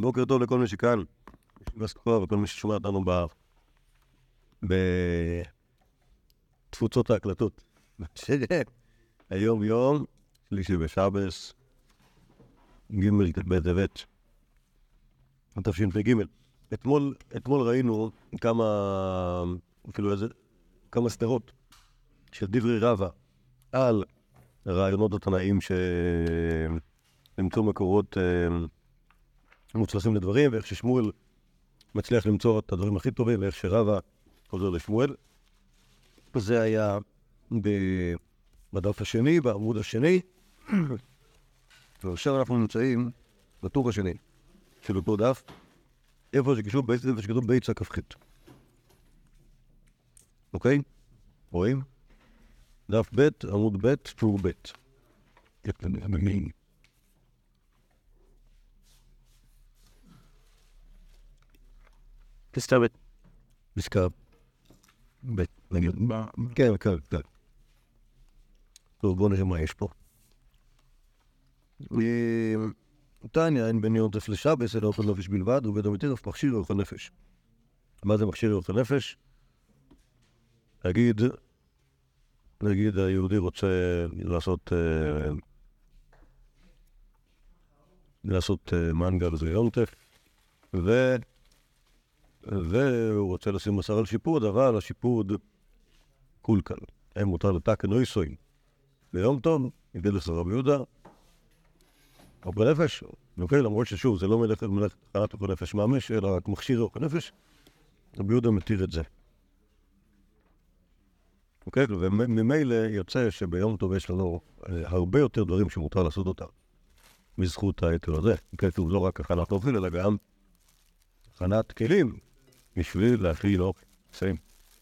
בוקר טוב לכל מי שכאן, בסקור וכל מי ששומע אותנו. בתפוצות ההקלטות. היום יום, שלישי בשבס, ג' בטבת, תשפ"ג. אתמול, אתמול ראינו כמה, אפילו איזה, כמה סדרות של דברי רבא על רעיונות התנאים שלמצוא מקורות אה, מוצלחים לדברים, ואיך ששמואל מצליח למצוא את הדברים הכי טובים, ואיך שרבא חוזר לשמואל. זה היה בדף השני, בעמוד השני, ועכשיו אנחנו נמצאים בטור השני של אותו דף, איפה שכתוב ביצה כ"ח. אוקיי? רואים? דף ב', עמוד ב', טור ב'. פסקה ב'. פסקה ב', נגיד. כן, כן, כן. טוב, בואו נראה מה יש פה. תניא, אין בין יונטף לשבס, אלא אוכל נפש בלבד, ובית המטירף מכשיר אוכל נפש. מה זה מכשיר אוכל נפש? נגיד, נגיד היהודי רוצה לעשות אה, לעשות אה, מנגל זה יונטף, ו... והוא רוצה לשים בשר על שיפוד, אבל השיפוד קולקל. האם מותר לתקן אויסוים. ביום טוב, לך רבי יהודה, אוכל נפש, אוקיי, למרות ששוב, זה לא מלאכת תחנת אוכל נפש ממש, אלא רק מכשיר אוכל נפש, רבי יהודה מתיר את זה. אוקיי, וממילא יוצא שביום טוב יש לנו אה, הרבה יותר דברים שמותר לעשות אותם בזכות ההיתר הזה. שוב, לא רק הכנת אוכל, אלא גם הכנת כלים בשביל להכיל אוכל. מסיים.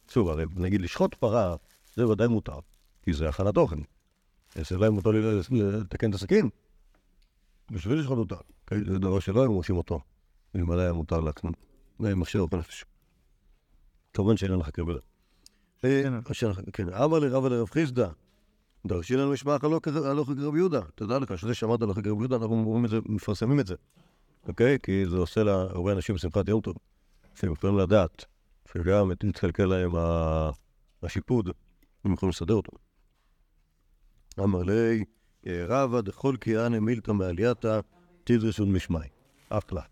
שוב, הרי נגיד לשחוט פרה, זה ודאי מותר, כי זה הכנת אוכל. אז אולי מותר לי לתקן את הסכין, בשביל לשחוט אותה. אוקיי, זה דבר שלא היו מורשים אותו, אלמלא היה מותר להקנות. זה מכשיר אוכל נפש. כמובן שאין לך קרבלה. כן, אמר לרב לרב חיסדא, דרשי לנו משמע הלוך רבי יהודה. תדע לך שזה שאמרת הלוך רבי יהודה, אנחנו מפרסמים את זה. אוקיי? כי זה עושה להרבה אנשים שמחת יום טוב. שהם יכולים לדעת שגם מתקלקל להם השיפוד, הם יכולים לסדר אותו. אמר לי, רבא דכל קיאנה מילתא מעלייתא תדרשון משמי. אחלה.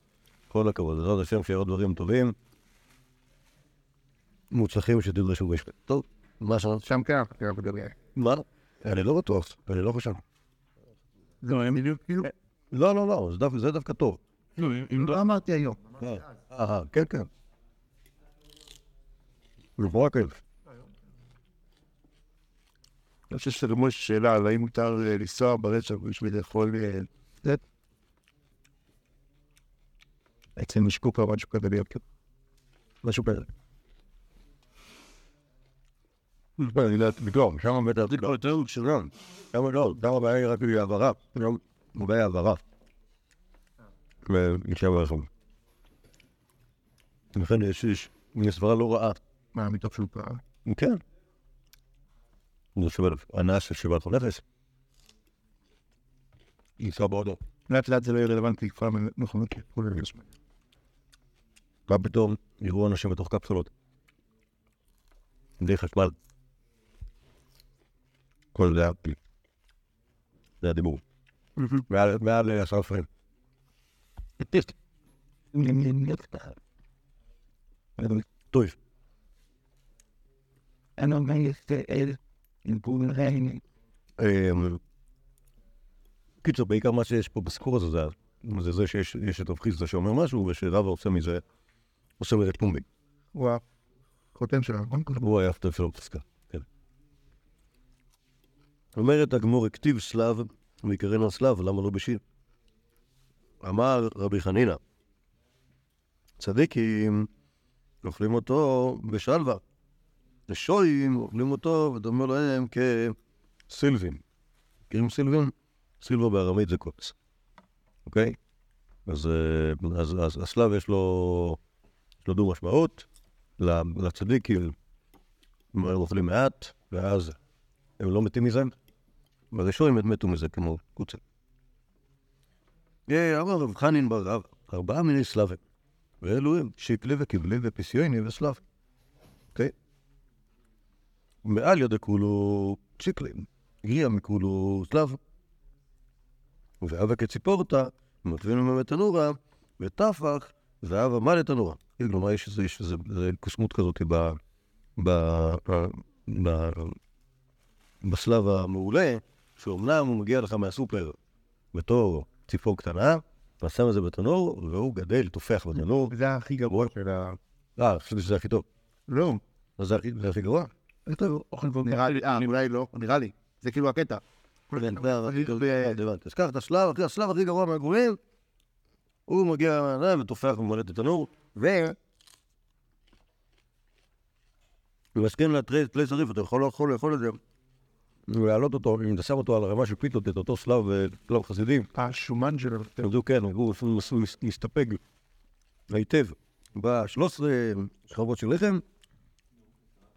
כל הכבוד. בעזרת השם שיהיה עוד דברים טובים, מוצלחים שתדרשו משמי. טוב, מה שאמרת? שם כן, מה? אני לא בטוח, אני לא חושב. לא, כאילו... לא, לא, לא, זה דווקא טוב. לא, לא אמרתי היום. אה, כן, כן. אלף. אני חושב שזה כמו שאלה על האם מותר לנסוע ברצף בשביל לאכול... אצל משקוק או משהו כזה ביוקר. משהו כזה. אני לא בגלל, שם בטח זה יותר שלום. שם לא, שם הבעיה היא רק העברה. הבעיה העברה. ונשאר ברחוב. לכן יש סברה לא רעה. מה, מתוך שהוא פעם? כן. זה שווה הנאה של שבעת נפש. לנסוע באוטו. לאט לאט זה לא יהיה רלוונטי כבר מכונות כפול מה פתאום יראו אנשים בתוך קפסולות. בלי חשמל. כל זה היה זה הדיבור. מעל עשרה ספרים. טוב. קיצור, בעיקר מה שיש פה בסיפור הזה זה זה שיש את רב חיסדא שאומר משהו, ושרבא עושה מזה, עושה מזה פומבי. הוא החותם שלנו. הוא היה החותם שלו בפסקה, כן. אומרת הגמור, הכתיב סלב, ויקראנו הסלב, למה לא בשיר? אמר רבי חנינא, צדיקים אוכלים אותו בשלווה. ושויים אוכלים אותו ודומה להם כסילבים. מכירים סילבים? סילבה בארמית זה קוץ. אוקיי? אז, אז, אז השליו יש לו, יש לו דו משמעות. לצדיקים הם אוכלים מעט, ואז הם לא מתים מזה. והראשונים מתו מזה כמו קוצים. אמר רב חנין בר רבא, ארבעה מיני שלווים. ואלו הם שיכלי וקיבלי ופסיוני ושליו. אוקיי? מעליא דכולהו שיכלי, גריעא מכולהו שליו. ואבא כציפורתא, מטבינו ממתנורה, וטפח, ואבא מה לתנורה. כלומר, יש איזה, קוסמות כזאת. בסלב המעולה, שאומנם הוא מגיע לך מהסופר בתור ציפור קטנה, אתה שם את זה בתנור, והוא גדל, טופח בתנור. זה הכי גרוע של ה... אה, חשבתי שזה הכי טוב. לא. זה הכי- זה הכי גרוע? אוכל נראה לי, אה, אולי לא, נראה לי. זה כאילו הקטע. כן, טוב. הבנתי. אז קח את השלב, השלב הכי גרוע מהגורים, הוא מגיע וטופח וממלא את התנור, ו... ומסכים לתרי תלי זריף, אתה יכול לאכול את זה, ולהעלות אותו, אם אתה שם אותו על הרמה של פיתות, את אותו שלב, אה, שלב חסידים, השומן שלו. אז הוא כן, הוא מסתפק היטב בשלוש עשרה שכבות של לחם,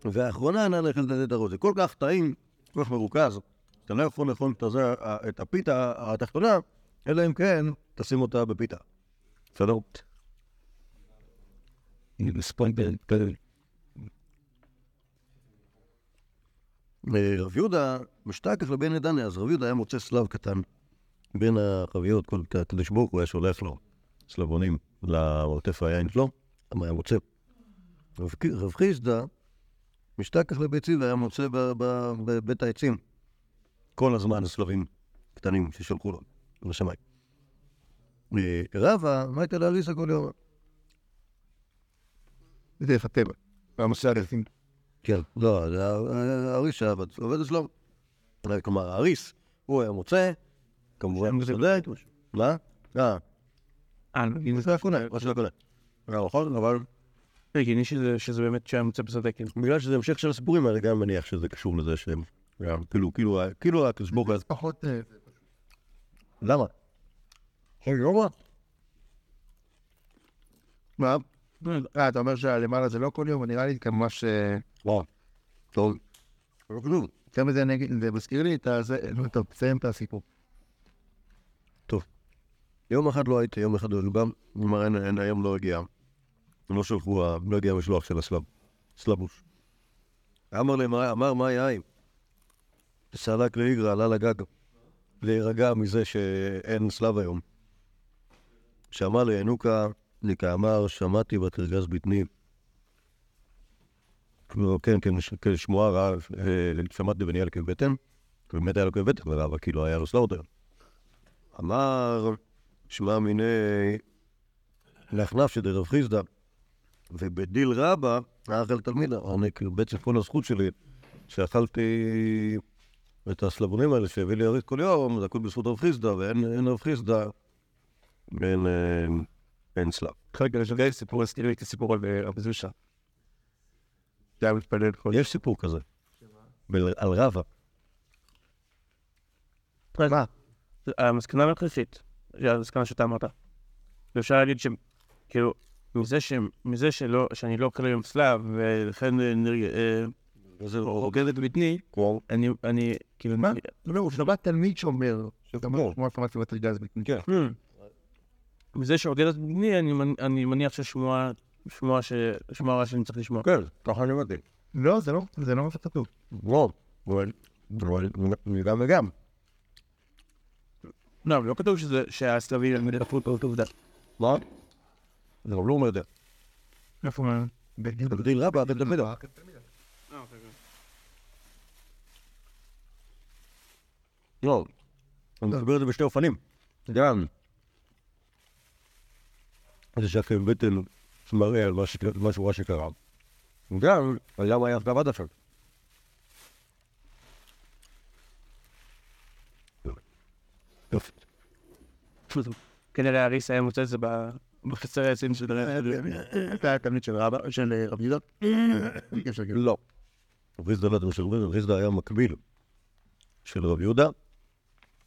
והאחרונה אינה לאכול את הראש. זה כל כך טעים, כל כך מרוכז, אתה לא יכול לאכול את הפיתה התחתונה, אלא אם כן תשים אותה בפיתה. בסדר? אה, רב יהודה משתכח לבן עדני, אז רב יהודה היה מוצא סלב קטן בין החביות, הקדוש ברוך הוא היה שולח לו סלבונים לעוטף היין שלו, מה היה מוצא. רב חיסדא משתכח לביצים והיה מוצא בבית העצים כל הזמן סלבים קטנים ששלחו לו לשמיים. אה, רבא, מה הייתה לאליסה כל יום? זה דרך הטבע. והמסע הרפים. כן, לא, זה האריס היה בת- עובד אצלו. כלומר, האריס, הוא היה מוצא, כמובן מסדר. מה? אה, אה, זה היה קונה, מה שזה קונה. לא נכון, אבל הגיוני שזה שזה באמת שהיה מוצא בשדה כאילו. בגלל שזה המשך של הסיפורים האלה, גם מניח שזה קשור לזה שהם... גם, כאילו, כאילו, כאילו הקדוש ברוך הוא... פחות... אה, למה? רגע, מה? אה, אתה אומר שהלמעלה זה לא כל יום? נראה לי ממש... אה, וואו. טוב. לא כלום. יותר מזה אני אגיד, זה מזכיר לי את הזה... לא, טוב, תסיים את הסיפור. יום אחד לא הייתי, יום אחד הוא גם, כלומר, היום לא הגיע. לא שלחו, ה- לא הגיע המשלוח של הסלב, סלבוש. אמר להם, אמר מה יין? סלק לאיגרא, עלה לגג, להירגע מזה שאין סלב היום. שאמר לי, ניקה אמר, שמעתי ותרגז בטני. לא, כן, כן, ש- כן, שמועה רעה, אה, שמעתי ונהיה לו כאב בטן, באמת היה לו כאב בטן, אבל כאילו היה לו סלאוטר. אמר, שמע מינה נח נפשיה דרב חיסדא, ובדיל רבה, אכיל תלמידא. אני כאילו בעצם כל הזכות שלי, שאכלתי את הסלבונים האלה שהביא לי אריס כל יום, זה הכול בזכות רב חיסדא, ואין אין רב חיסדא, אין, אה, אין שליו. רגע, יש לי סיפור, הזכיר לי את הסיפור על אה, רבי זושה. זה היה מתפלל כל... יש סיפור כזה, על רבא. מה? המסקנה המרכזית, זה המסקנה שאתה אמרת. ואפשר להגיד שכאילו, מזה, ש... מזה שלא, שאני לא אוכל היום צלב, ולכן אה, נרג... אה, זה רוקד את בטני, כמו... אני, אני, כאילו, מה? אני- לא, הוא שמע תלמיד שאומר, שאתה אומר, לא. שמוע שמעתי ותרגז בטני. מזה שרוקד את בטני, אני, מנ- אני מניח ששמוע, שמוע ש... שמוע רע שאני צריך לשמוע. כן, ככה אני הבנתי. לא, זה לא, זה לא מה שכתוב. לא, אבל אבל גם וגם. לא, אבל לא כתוב שזה, שהסלבים הם דחפו אותו עובדה. מה? זה גם לא אומר את זה. איפה הוא אומר? בדיל רבה, אתם תלמידה. לא, אני מדבר את זה בשתי אופנים. גם זה שהכאב בטן מראה על מה משהו רע שקרה. גם על למה היה עכשיו עד עכשיו. כנראה האריס היה מוצא את זה בחצר העצים של דרך. אתה היה תלמיד של אה, רבי יהודה? כאילו. לא. רב חיסדא לא של רב חיסדא היה מקביל של רב יהודה,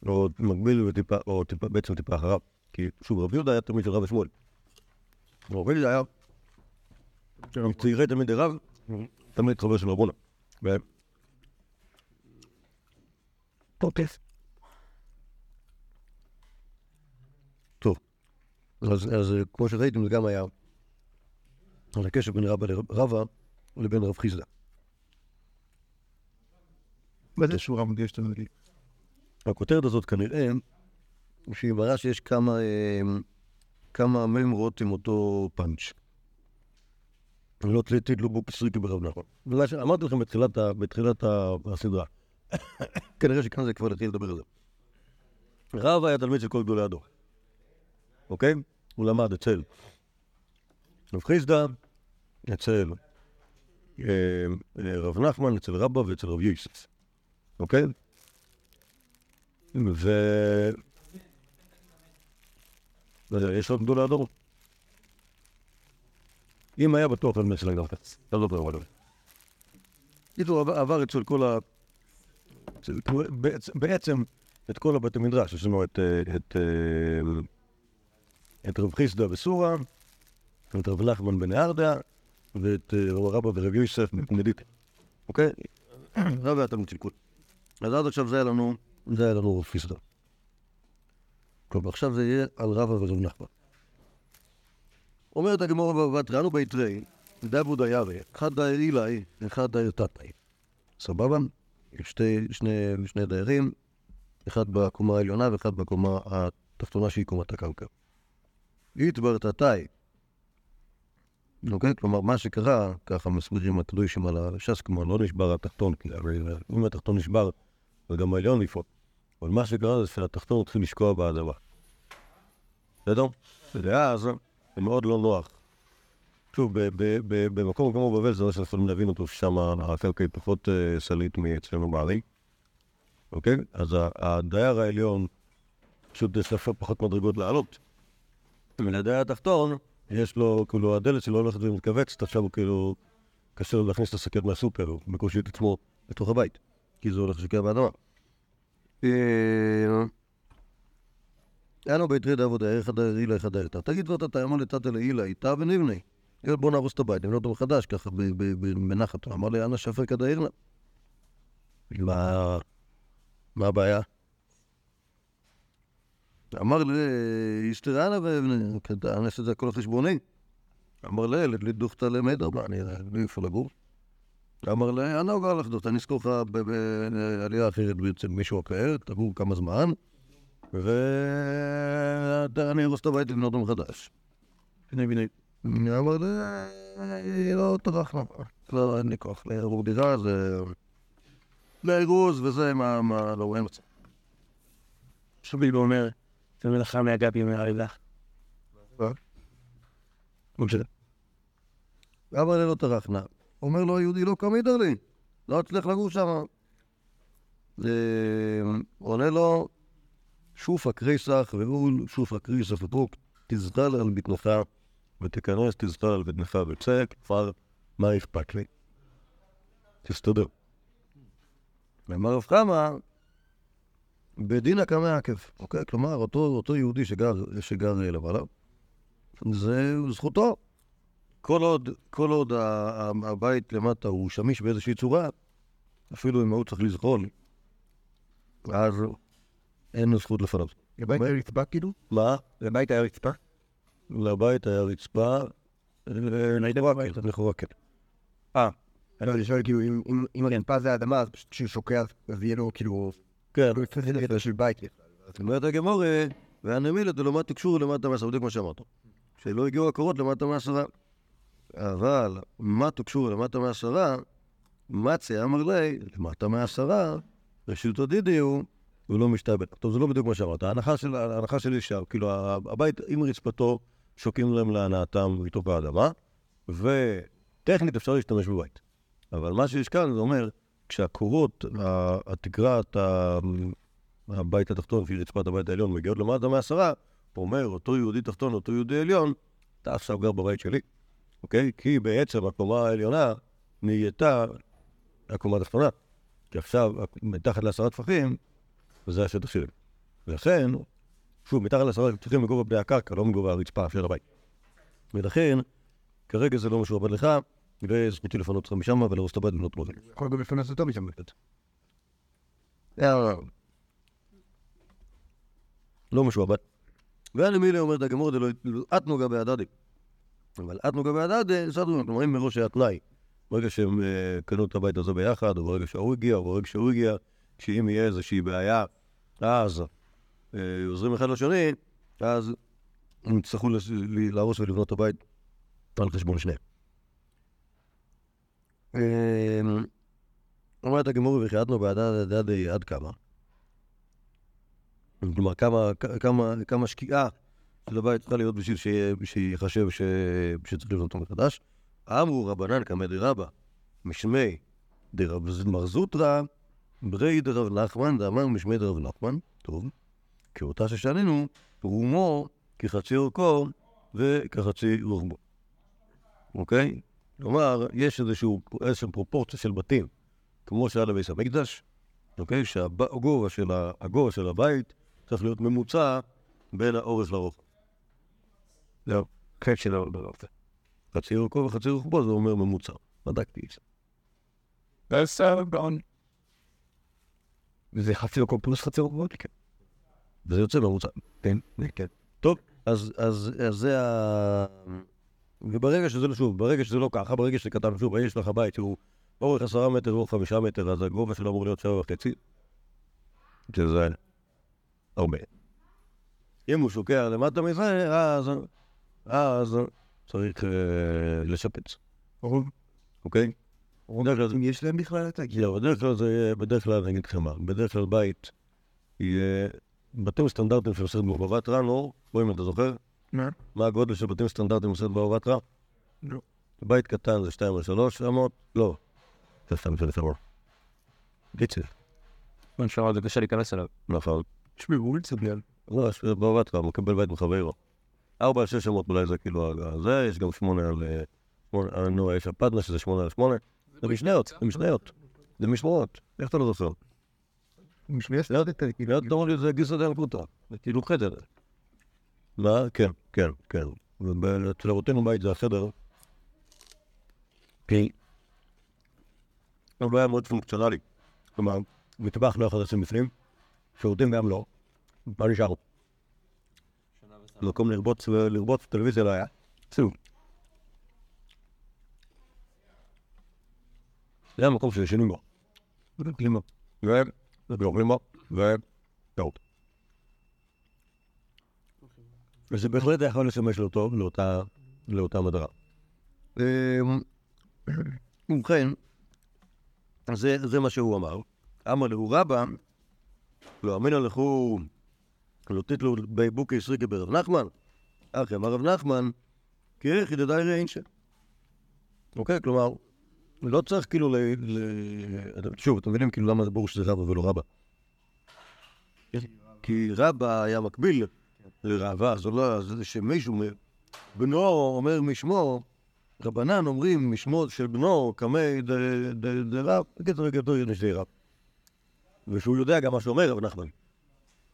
או מקביל וטיפה, או בעצם טיפה אחריו. כי שוב, רב יהודה היה תלמיד של רב שמואל. חיסדא היה צעירי תלמידי רב, תלמיד חבר של רבונה. ו- אוקיי. טוב. אז, כמו שראיתם, זה גם היה על הקשר בין רבא לרבא לבין רב חיסדא. באיזה שורה להגיד? הכותרת הזאת כנראה, שהיא מראה שיש כמה, אה, כמה ממרות עם אותו פאנץ'. לא תדלו בו כסריקי ברב נחמן. בגלל שאמרתי לכם בתחילת, הסדרה, כנראה שכאן זה כבר להתחיל לדבר על זה. רב היה תלמיד של כל גדולי הדור, אוקיי? הוא למד אצל רב חיסדא, אצל אה, אה, רב נחמן, אצל רבא ואצל רב יוסף, אוקיי? ו... יודע, יש עוד גדולי הדור? אם היה בטוח על מסלנג גם כץ, אתה לא מדבר עליו. קיצור, עבר- אצל כל ה... בעצם- את כל הבתי מדרש, יש לנו את, אה, את, אה, את רב חיסדא בסורה, את רב נחמן בנהרדה, ואת אה, רב רבא ורב יוסף בנדית. אוקיי? רב היה תלמיד של כול. אז עד עכשיו זה היה לנו, זה היה לנו רב חיסדא. טוב, עכשיו זה יהיה על רבא ורב נחמן. אומרת הגמור בתרנו ביתרי, דבו דיירי, אחד דייר אילי, אחד דייר תתאי. סבבה? שתי, שני, שני דיירים, אחד בקומה העליונה ואחד בקומה התחתונה שהיא קומת הקרקע. איתבר תתאי. אוקיי? כלומר, מה שקרה, ככה מסבירים הקדושים על הש"ס, כלומר, לא נשבר התחתון, כי אם התחתון נשבר, אז גם העליון לפעול. אבל מה שקרה זה שהתחתון התחיל לשקוע באדמה. בסדר? ואז זה מאוד לא נוח. שוב, במקום כמו בבל זה לא שיכולים להבין אותו, ששם הקרקע היא פחות אה, סלית מאצלנו בעלי. אוקיי? אז הדייר העליון, פשוט יש פחות מדרגות לעלות. ולדייר התחתון, יש לו, כאילו, הדלת שלו הולכת ומתכווצת, עכשיו הוא כאילו, קשה לו להכניס את השקיות מהסופר, הוא בקושי את עצמו לתוך הבית, כי זה הולך לשקע באדמה. אנו בית רד עבודה, איך הדייר אילה, איך הדייר תא. תגיד ואתה תאמר לתתא לאילה, איתה ונבנה. בוא נהרוס את הבית, נבנה אותו מחדש, ככה בנחת. אמר לי, אנא שפק הדייר לה. מה... הבעיה? אמר לי, הסתירנה ואני אעשה את זה הכל על חשבוני. אמר לי, ילד לי דוכתא למדר, מה, אני לא איפה לגור? אמר לי, אני לא גר דוכתא, אני אזכור לך בעלייה אחרת אצל מישהו אחר, תגור כמה זמן, ואני ארוס את הבית לבנות אותו מחדש. בני בני. אמר לי, לא טרחנו, לא, אין לי כוח לארור דירה, זה... לארוז וזה, מה, מה, לא, אין מצב. שביל אומר, זה מלאכה מהגב ימי הריבה. מה? לא משנה. אבא לא טרחנה. אומר לו היהודי, לא קם אידר לי, לא אצליח לגור שם. עונה לו, שופה קריסך ואול, שופה קריסך ופוק, תזחל על בטנך ותיכנס תזחל על בטנך וצא, כבר, מה אכפת לי? תסתדר. ואמר רב חמא, בדינא כמעכב, אוקיי? כלומר, אותו, אותו יהודי שגר, שגר למעלה, זה זכותו. כל עוד, כל עוד הבית למטה הוא שמיש באיזושהי צורה, אפילו אם הוא צריך לזחול, אז אין לו זכות לפניו. לבית היה רצפה כאילו? מה? לבית היה רצפה? לבית היה רצפה, אה, לכאורה כן, לכאורה כן. לא, אני שואל כאילו, אם- הרצפה זה האדמה, אז פשוט כשהוא שוקע, אז יהיה לו כאילו... כן, לא יצטרך ללכת של בית. אומרת הגמור, והנמילת דלמה תקשור למטה מעשרה, בדיוק מה שאמרת. שלא הגיעו הקורות למטה מעשרה. אבל מה תקשור למטה מעשרה, מצי אמר לי, למטה מעשרה, רשותו דידי הוא, הוא לא משתעבד. טוב, זה לא בדיוק מה שאמרת. ההנחה של, ההנחה שלי שם, כאילו, הבית עם רצפתו, שוקים להם להנאתם מתוך האדמה, וטכנית אפשר להשתמש בבית. אבל מה שיש כאן, זה אומר, כשהקורות, התקרת, הבית התחתון, לפי רצפת הבית העליון, מגיעות למטה מעשרה, אומר, אותו יהודי תחתון, אותו יהודי עליון, אתה עכשיו גר בבית שלי, אוקיי? כי בעצם הקומה העליונה נהייתה הקומה התחתונה. כי עכשיו, מתחת לעשרה טפחים, זה השטח שלי. ולכן, שוב, מתחת לעשרה טפחים מגובה בני הקרקע, לא מגובה הרצפה של הבית. ולכן, כרגע זה לא משועבד לך, וזכותי לפנות אותך משם ולהרוס את הבית ולבנות מוזל. יכול גם לפרנס אותו משם קצת. לא משועבד. ואני מילי אומרת הגמור דלא אתנוגה בהדדי. אבל אתנוגה בהדדי, סדרו, כלומר אם מראש היה תנאי. ברגע שהם אה, קנו את הבית הזה ביחד, או ברגע שההוא הגיע, או ברגע שהוא הגיע, שאם יהיה איזושהי בעיה, אז אה, עוזרים אחד לשני, אז הם יצטרכו להרוס ולבנות את הבית על חשבון שניהם. אה, אומרת הגמור וחיית בהדדי עד כמה? כלומר, כמה, כמה, כמה שקיעה של הבית צריכה להיות בשביל שיחשב שצריך לבנות אותו מחדש. אמרו רבנן קמא דרבא, משמי דרב מר זוטרא, ברי דרב נחמן, דאמר משמי דרב נחמן, טוב, כאותה ששנינו, רומו כחצי אורכו וכחצי רוחבו. אוקיי? כלומר, יש איזשהו, איזושהי פרופורציה של בתים, כמו שהיה לביס המקדש, אוקיי? שהגובה של, של הבית צריך להיות ממוצע בין האורך לרוחב. כן שלא, לא, לא. חצי אורכו וחצי רוחבו זה אומר ממוצע. בדקתי את זה. בסדר, גאון. וזה חצי לא פלוס חצי רוחבות? כן. וזה יוצא ממוצע. כן, כן. טוב, אז, אז, אז זה ה... וברגע שזה לא, שוב, ברגע שזה לא ככה, ברגע שכתבנו שוב, יש לך בית שהוא אורך עשרה מטר ואורך חמישה מטר, אז הגובה שלו אמור להיות שבע וחצי. שזה הרבה. אם הוא שוקע למטה מזה, אז, אז צריך אה, לשפץ, אוקיי? בדרך כלל זה- אם יש להם בכלל את הגיל. לא, בדרך כלל זה יהיה, בדרך כלל, אני אגיד לכם מה, בדרך כלל בית יהיה, בתים סטנדרטיים של סרט בבת רע, לא, רואים אם אתה זוכר? מה? מה הגודל של בתים סטנדרטיים של סרט רע? לא. בית קטן זה 2 ל-3 אמות? לא. זה סתם של סרט. קיצר, מה נשאר, זה קשה להיכנס אליו. נפל. תשמעו, הוא מצביע. לא, יש בבת רע, מקבל בית מחברו. 4 על 6 אמות אולי זה כאילו, זה, יש גם 8 על... אה, שמונה- אה, נו, יש הפדנה שזה 8 על 8. זה משניות, זה משניות. זה משמרות. איך אתה לא זוכר? משמיע סרט את זה, כאילו. לא, אתה אומר לי, זה גיסא דן פוטרה. זה כאילו חדר. מה? כן, כן, כן. ואצל אבותינו בית זה החדר. כי... הוא לא היה מאוד פונקציונלי. כלומר, מטבח לא יכול לשים בפנים, שירותים גם לא. מה נשאר? מקום לרבוץ, לרבוץ טלוויזיה לא היה. זהו. זה המקום שישנים בו. ואוכלים בו. ו... ואוכלים בו. ו... טוב. וזה בהחלט יכול לשמש לו טוב לאותה, לאותה מטרה. אמ, ובכן, זה, זה מה שהוא אמר. אמר לו רבא, לא אמינא לכו תתלו בי בוקי סריקי ברב נחמן, אחי אמר רב נחמן, כי איך ידדי רעינשה. אוקיי, כלומר, לא צריך כאילו ל... שוב, אתם מבינים כאילו למה זה ברור שזה רבא ולא רבא. כי רבא היה מקביל לרבא, אז לא, זה שמישהו, בנו אומר משמו, רבנן אומרים משמו של בנו, קמי דרב, בקיצור גדול יש רב. ושהוא יודע גם מה שאומר רב נחמן.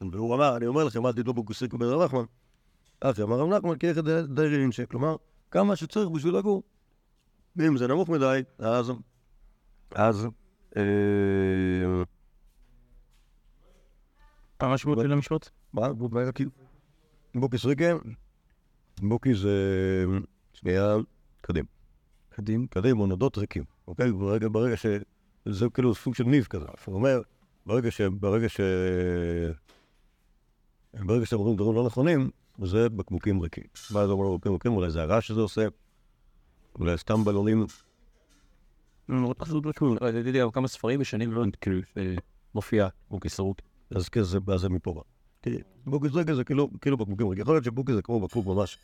והוא אמר, אני אומר לכם, אל תדעו בקוסיק ברב נחמן. אחי אמר רב נחמן, כי איך דיירין כלומר, כמה שצריך בשביל לגור. ואם זה נמוך מדי, אז... אז... אה, מה המשמעות של המשפט? מה? בוקי סריקה? בוקי זה... שנייה, קדים. קדים? קדים או נדות ריקים, אוקיי? ברגע, ברגע ש... זה כאילו סוג של ניב כזה. הוא אומר, ברגע ש... ברגע ש... ברגע שאתם אומרים דברים לא נכונים, זה בקבוקים ריקים. מה זה אומר בקבוקים ריקים? אולי זה הרעש שזה עושה, אולי סתם בלונים. מאוד משמעות. גם כמה ספרים ישנים מאוד, כאילו, מופיע, הוא כסרות. אז כן, זה, מפה בא. בוקי סריקה זה כאילו, כאילו בקבוקים ריקים. יכול להיות שבוקי זה כמו בקבוק ממש.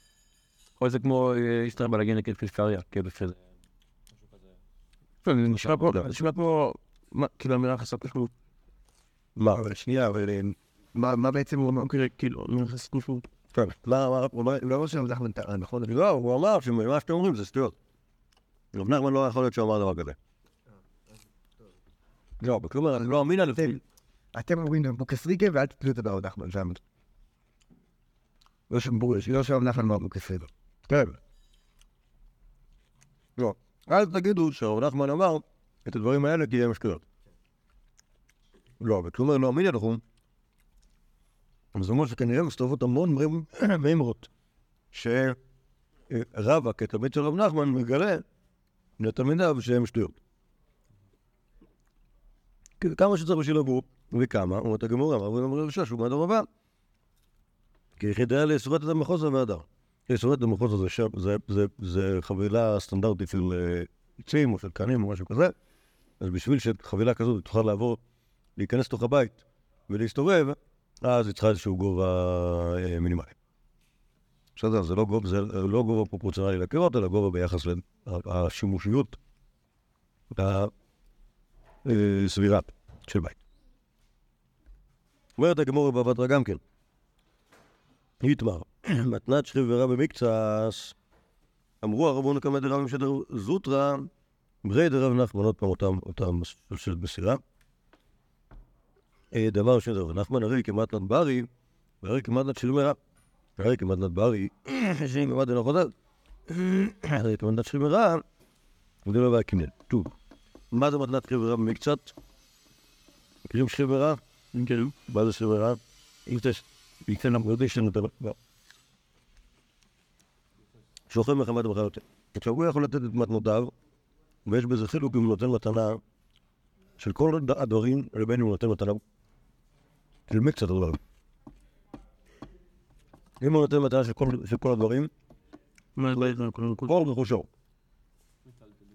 או זה כמו אה, איסטר בלאגן נגד פיסקריה, כאילו שזה. זה נשמע מה, כאילו אמירה חסרת משמעות. מה? אבל שנייה, אבל אה, מה בעצם הוא אמר? אוקיי, כאילו, אמירה חסרת משמעות. כן. מה, מה, הוא אומר, לא רושם נחמן טען, נכון? לא, הוא אמר שמה שאתם אומרים זה שטויות. רב נחמן לא יכול להיות שהוא אמר דבר כזה. לא, כלומר, אני לא אמין על זה. אתם אומרים גם בוקסריקה ואל תתנו את הרב נחמן, המצב. לא שם בורש, לא שם נחמן אמר בוקסריקה. כן. לא. אל תגידו שרב נחמן אמר את הדברים האלה כי הם שטויות. לא, אומר לא אמין עליכם, אומר שכנראה מסתובבות המון מימרות, שרבא, כתלמיד של רב נחמן, מגלה לתלמידיו שהם שטויות. כמה שצריך בשביל הגוף, וכמה, אומרת הגמורה, אמר רבי רבשה, שהוא מהדור הבא. כי יחידה לסורת המחוז והדר. סורת המחוז הזה זה, זה חבילה סטנדרטית של אה, עצים או של קנים או משהו כזה, אז בשביל שחבילה כזאת תוכל לעבור, להיכנס לתוך הבית ולהסתובב, אז היא צריכה איזשהו גובה אה, מינימלי. בסדר, זה לא גובה, זה לא גובה פרופורציונלי לקירות, אלא גובה ביחס לשימושיות הסבירה של בית. אומרת הגמורה בתרא גם כן, איתמר, מתנת שכיב ורע במקצס, אמרו הרבון קמא דרב משדר זוטרא, ברי דרב נחמן, עוד פעם אותם, של מסירה. אה, דבר דרב נחמן, הרי כמתנת ברי, והרי כמתנת של מרע. הרי כמתנת ברי, שאם במד אינו חוזר, הרי כמתנת של מרע, וזה לא בעיה כמנן. טוב, מה זה מתנת ורע במקצת? מכירים שכיב ורע? כן. מה זה ורע? אם זה... ביקצן המגרדי שלנו את ה... שוכב מחמת מחלות. עכשיו הוא יכול לתת את מתנותיו, ויש בזה חילוק אם הוא נותן מתנה של כל הד- הדברים, לבין אם הוא נותן מתנה של מקצת הדברים. אם הוא נותן מתנה של כל, של כל הדברים, כל רכושו.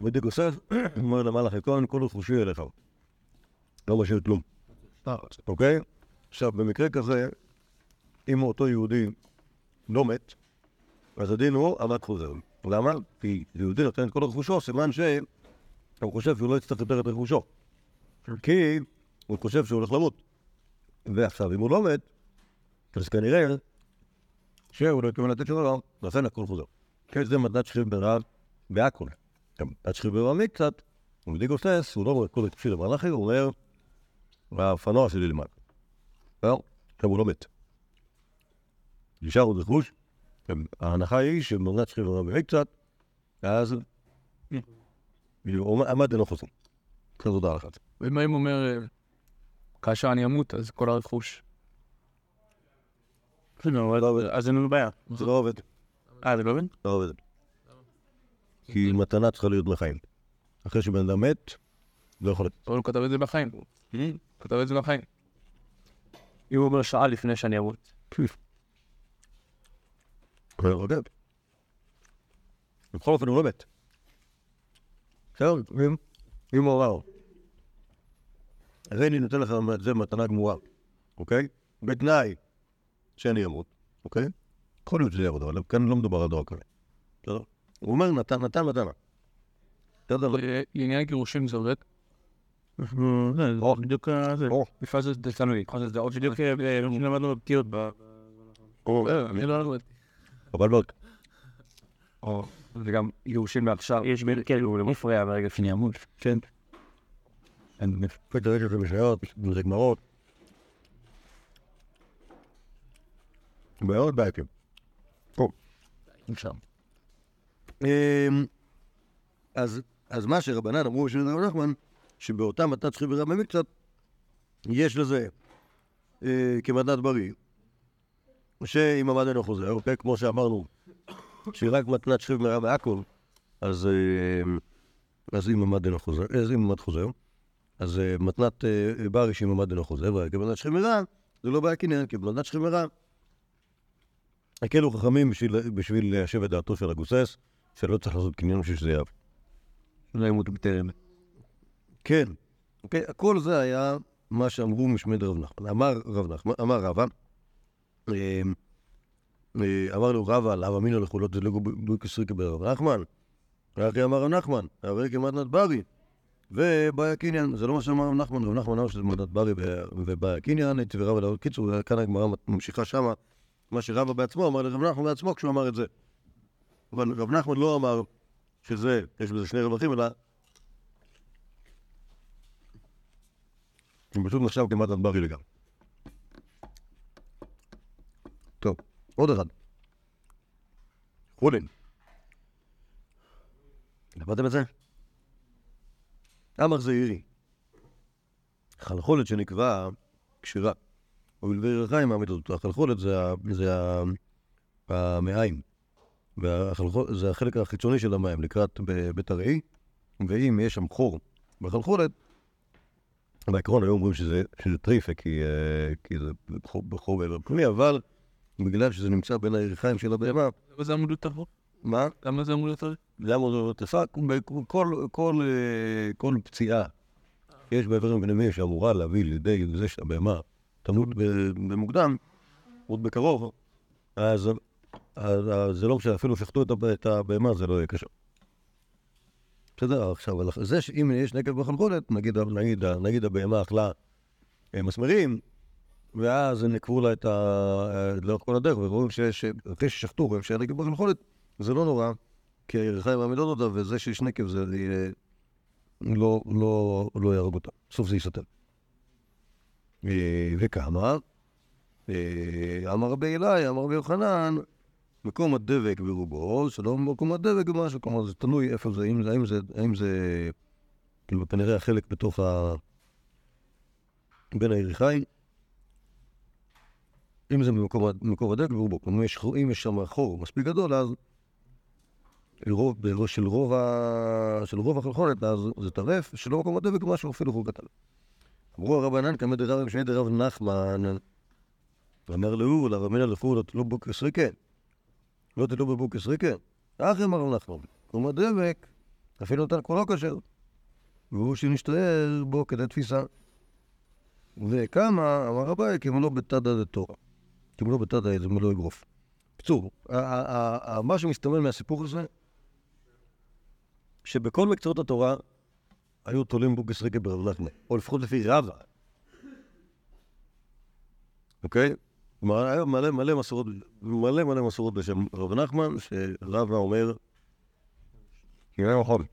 בדיוק עושה, אומר למלאך הכהן, כל רכושי אליך. לא משאיר כלום. אוקיי? עכשיו, במקרה כזה, אם אותו יהודי לא מת, אז הדין הוא עמד חוזר. למה? כי יהודי נותן את כל רכושו, סימן שהוא חושב שהוא לא יצטרך יותר את רכושו. כי הוא חושב שהוא הולך למות. ועכשיו, אם הוא לא מת, אז כנראה שהוא לא התכוון לתת שלו, לכן הכל חוזר. כן, זה שכיב ברעב בהכל. גם מתנת שכיב ברעב מקצת, הוא בדיוק עושה, הוא לא אומר כל התפשיל למלאכי, הוא אומר, והאופנוע שלי למעלה. לא, עכשיו הוא לא מת. נשאר עוד רכוש. ההנחה היא שבמתנת שכיב ברעב מקצת, אז הוא עמד אינו חוזר. כזאת ההלכה. ומה אם אומר, כאשר אני אמות, אז כל הרכוש. אז אין לנו בעיה. זה לא עובד. אה, זה לא עובד? לא עובד. כי מתנה צריכה להיות מחיים. אחרי שבן אדם מת, לא יכול לתת. אבל הוא כתב את זה בחיים. הוא כתב את זה בחיים. אם הוא אומר שעה לפני שאני אמות. הוא רוגב. בכל אופן הוא לא מת. בסדר? אם- אם הוא אמר, הרי אני נותן לך את זה מתנה גמורה, אוקיי? בתנאי שאני אמות, אוקיי? יכול להיות שזה יעבוד, אבל כאן לא מדובר על דבר כזה. בסדר? הוא אומר נתן, נתן מתנה. בסדר? אה, לעניין גירושים זה עובד. זה בדיוק זה. או, לפעמים זה תלוי. זה עוד בדיוק אה, אה, למדנו בפתיעות. ב- אני לא יודע. אבל מאוד. או, זה גם גירושים מעכשיו. יש בין כאילו למפריע ברגע שאני אמות. כן. אין מפקד הרשת ומשניות, זה גמרות. מאוד בעייתים. אפשר. אמ, אז, אז מה שרבנן אמרו בשביל רב נחמן, שבאותה מתת שכיב ורב במקצת, יש לזה אה, כמתנת בריא, שאם המד אינו חוזר, כמו שאמרנו, שהיא רק מתנת שכיב מרע אז, אה, אז אם המד אינו חוזר, אז אם המד חוזר, אז אה, מתנת אה, ברי שאם המד אינו חוזר, וכמתנת שכיב מרע, זה לא בעיה קניין, כי במתנת שכיב מרע, הקלו חכמים בשביל, בשביל ליישב את דעתו של הגוסס, שלא צריך לעשות קניין בשביל שזה יעב. לא ימות בטרם. כן. אוקיי, כל זה היה מה שאמרו משמד רב נחמן. אמר רב נחמן, אמר רבא, אה, אה, אמר לו רבא, לאו אמינא לחולות זה לא גוי כסריקה ברב נחמן. אחי אמר רב נחמן, הרי כמתנת ברי. ובעיה קניין, זה לא מה שאמר נחמן, רב נחמן אמר שזה מתנת ברי ובעיה קניין, ורבא לאו, קיצור, כאן הגמרא ממשיכה שמה, מה שרבא בעצמו אמר לרב נחמן בעצמו כשהוא אמר את זה. אבל רב נחמן לא אמר שזה, יש בזה שני רווחים, אלא הוא פשוט נחשב כמעט בריא לגמרי. טוב, עוד אחד. חולין. למדתם את זה? אמר זעירי. חלחולת שנקבע כשרה. הואיל וירחיים מעמיד אותו. החלחולת זה, זה המעיים. זה החלק החיצוני של המים לקראת בית הראי, ואם יש שם חור בחלחולת, בעקרון היו אומרים שזה, שזה טריפה, כי, אה, כי זה חור, בחור בעבר פנימי, אבל בגלל שזה נמצא בין הירכיים של הבהמה, זה להיות טהור? מה? למה זה אמור להיות טהור? למה זה? כל, כל, כל, אה, כל פציעה יש באיברים פנימיים שאמורה להביא לידי זה שהבהמה תמות במוקדם, עוד בקרוב, אז, זה לא משנה, אפילו שחטו את, הב- את הבהמה, זה לא יהיה קשה. בסדר, עכשיו, זה שאם יש נקב בחלחולת, נגיד, נגיד, נגיד הבהמה אכלה אה, מסמרים, ואז הם נקבו לה את ה... לאורך כל הדרך, ורואים שיש, אחרי ששחטו, רואים שהיה נקב בחלחולת, זה לא נורא, כי הירכיים מעמידות אותה, וזה שיש נקב זה אה, לא, לא, לא יהרוג אותה. בסוף זה יסתר. אה, וכמה? אה, אמר רבי אלי, אמר רבי יוחנן, מקום הדבק ברובו, שלא מקום הדבק במשהו, כלומר זה תלוי איפה זה, אם זה, האם זה, האם זה, כאילו כנראה החלק בתוך ה... בין הירכיים, אם זה במקום, הדבק ברובו, כלומר אם יש שם חור מספיק גדול, אז רוב, של רוב, ה... של רוב החלחולת, אז זה טרף, שלא מקום הדבק משהו אפילו חור קטן. אמרו הרבנן כמה דרב משנה דרב נחמן, ואמר להוא, לרב מנה לפור, לא בוק עשריקן. לא תלו בבוק עשריקן. אחי אמר רב נחמן, מקום הדבק, אפילו נתן כולו כשר. והוא שנשתער בו כדי תפיסה. וכמה, אמר אם לא בתדא דתורה. לא בתדא, זה לא אגרוף. בקיצור, מה שמסתמן מהסיפור הזה, שבכל מקצועות התורה היו תולים בוקס ריקה ברב נחמן, או לפחות לפי רבא. אוקיי? כלומר, היה מלא מלא מסורות, מלא מלא מסורות בשם רב נחמן, שרבא אומר, נראה נכון.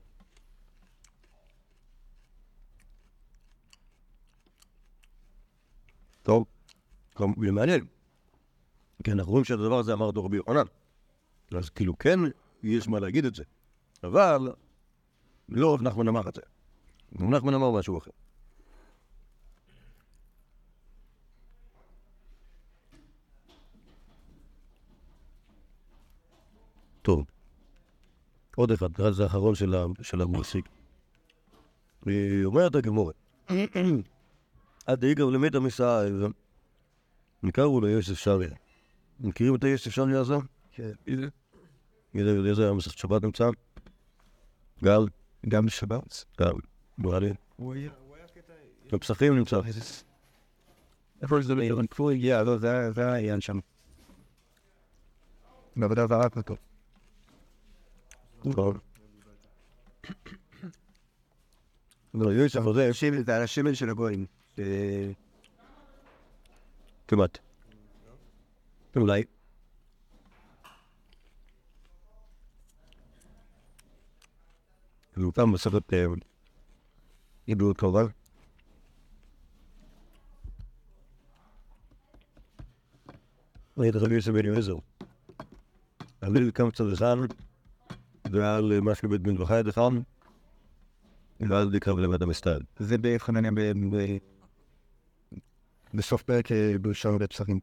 טוב, זה מעניין. כי אנחנו רואים שהדבר הזה אמר אותו רבי יוחנן. אז כאילו כן, יש מה להגיד את זה. אבל לא רב נחמן אמר את זה. רב נחמן אמר משהו אחר. טוב. עוד אחד, נראה זה האחרון של ה- של המוסיק. אומרת הגמורת. עד איגר למד המסע, נקראו לו יוסף שריה. מכירים את היוסף שריה הזה? כן. איזה איזה המסכת שבת נמצא? גל? גם בשבת. גל. נראה לי. הוא היה... בפסחים נמצא. איפה זה הגיע, לא, זה היה- זה העניין שם. בעבודה זרק אותו. טוב. לא, יוסף השמן, זה על השמן של הגויים. אה, כמעט. אולי. זה אותם מסכת אה, עדות כמובן. ראית רבי יוסף בן יועזר. קם צד אחד, ועל מה שבית בן וחי אחד, ואז נקרב לבית המסתד. זה בחנניה ב... ב- בסוף פרק אה, בשער בפסחים.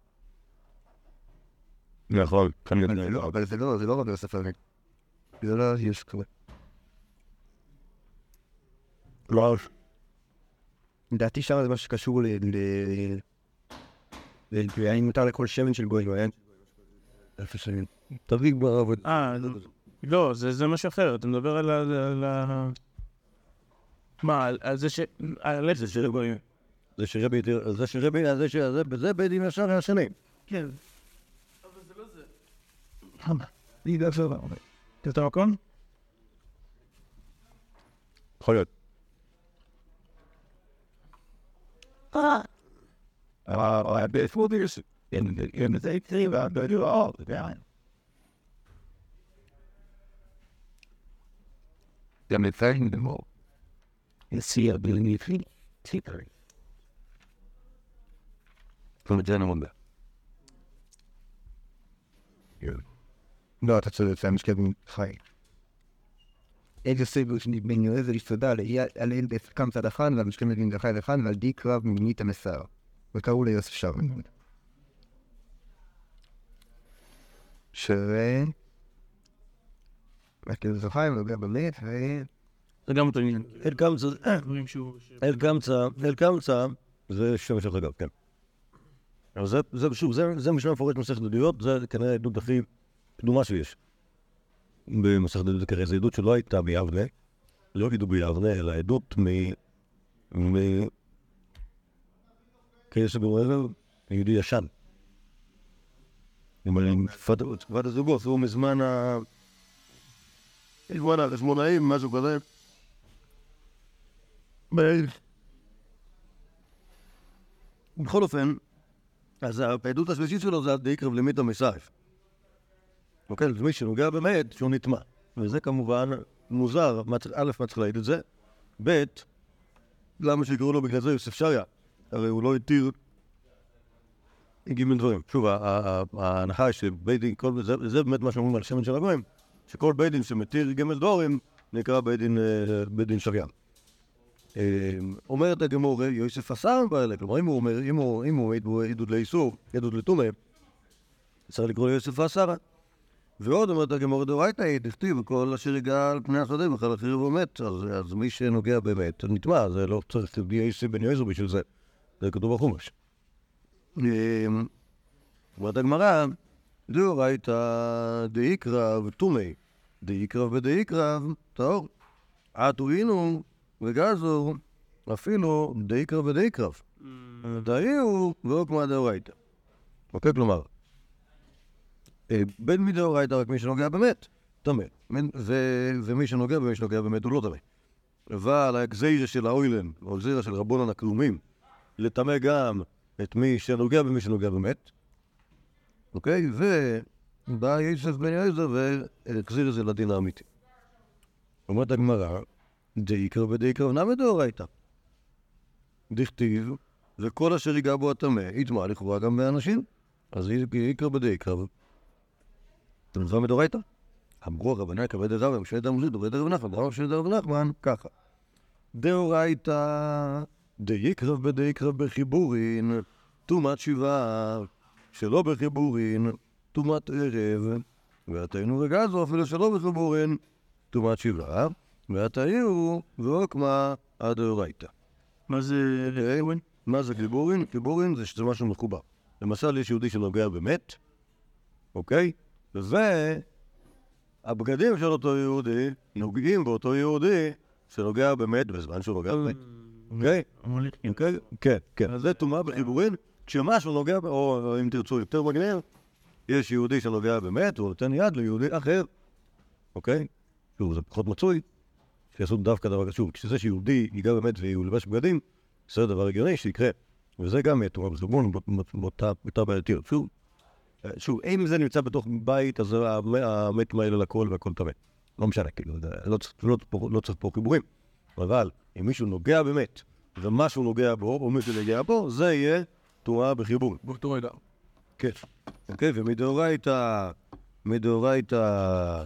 נכון, כאן אבל זה לא, אבל זה לא, זה לא רבי יוסף הרי. זה לא יש כזה. לא, לדעתי שם זה משהו שקשור ל... ל- ל- האם מותר לכל שמן של גויים, אין? איפה שמן. תביא כבר עבוד. אה, לא, זה זה משהו אחר, אתה מדבר על ה... מה, על- זה ש... על איזה של הגויים. זה שרבי, זה שרבי, זה ש... זה- זה בית דין ישר השני. כן. לי לא בסדר. את המקום? יכול להיות. אה, באיפה זה יש? אין זה יקרים, אבל לא, זה גם לציין דמו. יסיע בלניפי, ציפרי. גם את זה אני מודה. לא, אתה צודק, זה המשקבים חי. איזה סבל שנדמן איזה להסתדה עליהם קם צד אחד, והמשקבים נדמן צד אחד, ועל די קרב ממינית המסר. וקראו ליוסף שרמן. ש... כאילו זוכה עם נוגע באמת, ו... זה גם אותו עניין. אל קמצא, דברים שהוא... ש- אל קמצא, אל קמצא, זה שם של אגב, כן. אבל זה, זה, שוב, זה, זה משנה מפורט במסכת עדויות, זה כנראה העדות הכי קדומה שיש. במסכת עדויות, כנראה זו עדות שלא הייתה ביבנה, לא עדות ביבנה, אלא עדות מ... מ... כאלה שבמובן יהודי ישן. עם תקופת תקופת הזוגות, הוא מזמן ה... החשמונאים, משהו כזה. בכל אופן, אז העדות השלישית שלו זה די קרב למיתא מסייף. אוקיי, זה מי שנוגע באמת שהוא נטמע. וזה כמובן מוזר, א', מה צריך להעיד את זה? ב', למה שיקראו לו בגלל זה יוסף שריה? הרי הוא לא התיר ג' דברים. שוב, ההנחה היא שבית דין, זה באמת מה שאומרים על שמן של הגויים, שכל בית דין שמתיר ג' דבורים נקרא בית דין, אה, שריה. אה, אומרת הגמור, יוסף אסר באלה, כלומר אם הוא אומר, אם הוא, הוא עדות- עדות לאיסור, עדות לטומא, צריך לקרוא ליוסף אסרה. ועוד אומרת הגמור דאורייתא היא, דכתיב, כל אשר יגע על פני השדה בכלל החריב ומת, אז, אז מי שנוגע באמת, נטמע, זה לא צריך בלי אייסי בן יועזר בשביל זה, זה כתוב בחומש. אה, אומרת הגמרא, דאורייתא דאיקרב טומי, דאיקרב ודאיקרב טהור. עטורינו וגזור, אפילו דאיקרב ודאיקרב. דאיהו ועוקמא דאורייתא. אוקיי, כלומר, בין מדאורייתא רק מי שנוגע באמת, טמא. ומי שנוגע במי שנוגע באמת הוא לא טמא. אבל הגזירה של האוילן, או הגזירה של רבונן הקרומים, לטמא גם את מי שנוגע במי שנוגע באמת, אוקיי? ובא יוסף בן יעזר והחזיר את זה לדין האמיתי. אומרת הגמרא, דאיקרא ודאיקרא נמי דאורייתא. דכתיב, וכל אשר ייגע בו הטמא, יטמע לכאורה גם באנשים. אז איקרא בדאיקרא. זה מצווה מדאורייתא. אמרו הרבנן כבד דרב, משנה דם זו, דברי דרב נחמן, דרב משנה דרב נחמן, ככה. דאורייתא, דאיקרא בדאיקרא בחיבורין, טומאת שבעה, שלא בחיבורין, טומאת ערב, ועתינו וגזו אפילו שלא בחיבורין, טומאת שבעה, ועתיהו ועוקמה עד דאורייתא. מה זה... אוקיי? מה זה חיבורין? חיבורין זה שזה משהו מחובר. למשל, יש יהודי שנוגע במת, אוקיי? והבגדים של אותו יהודי נוגעים באותו יהודי שנוגע במת בזמן שהוא נוגע במת. אוקיי? אוקיי? כן, כן. אז זה טומאה בחיבורין, כשמשהו נוגע, או אם תרצו יותר מגניב, יש יהודי שנוגע במת, הוא נותן יד ליהודי אחר, אוקיי? שוב, זה פחות מצוי, שיעשו דווקא דבר. שוב, כשזה שיהודי ייגע במת והוא לבש בגדים, זה דבר הגיוני שיקרה. וזה גם תורה בחשבון באותה באותה בעייתיות. שוב, שוב, אם זה נמצא בתוך בית, אז המ- המת מעיל על הכל והכל טמא. לא משנה, כאילו, לא צריך- לא לא צריך פה חיבורים. אבל אם מישהו נוגע באמת, ומשהו נוגע בו, או מישהו נוגע בו, זה יהיה תורה בחיבור. באותו רגע. כן. אוקיי, ומדאורייתא, מדאורייתא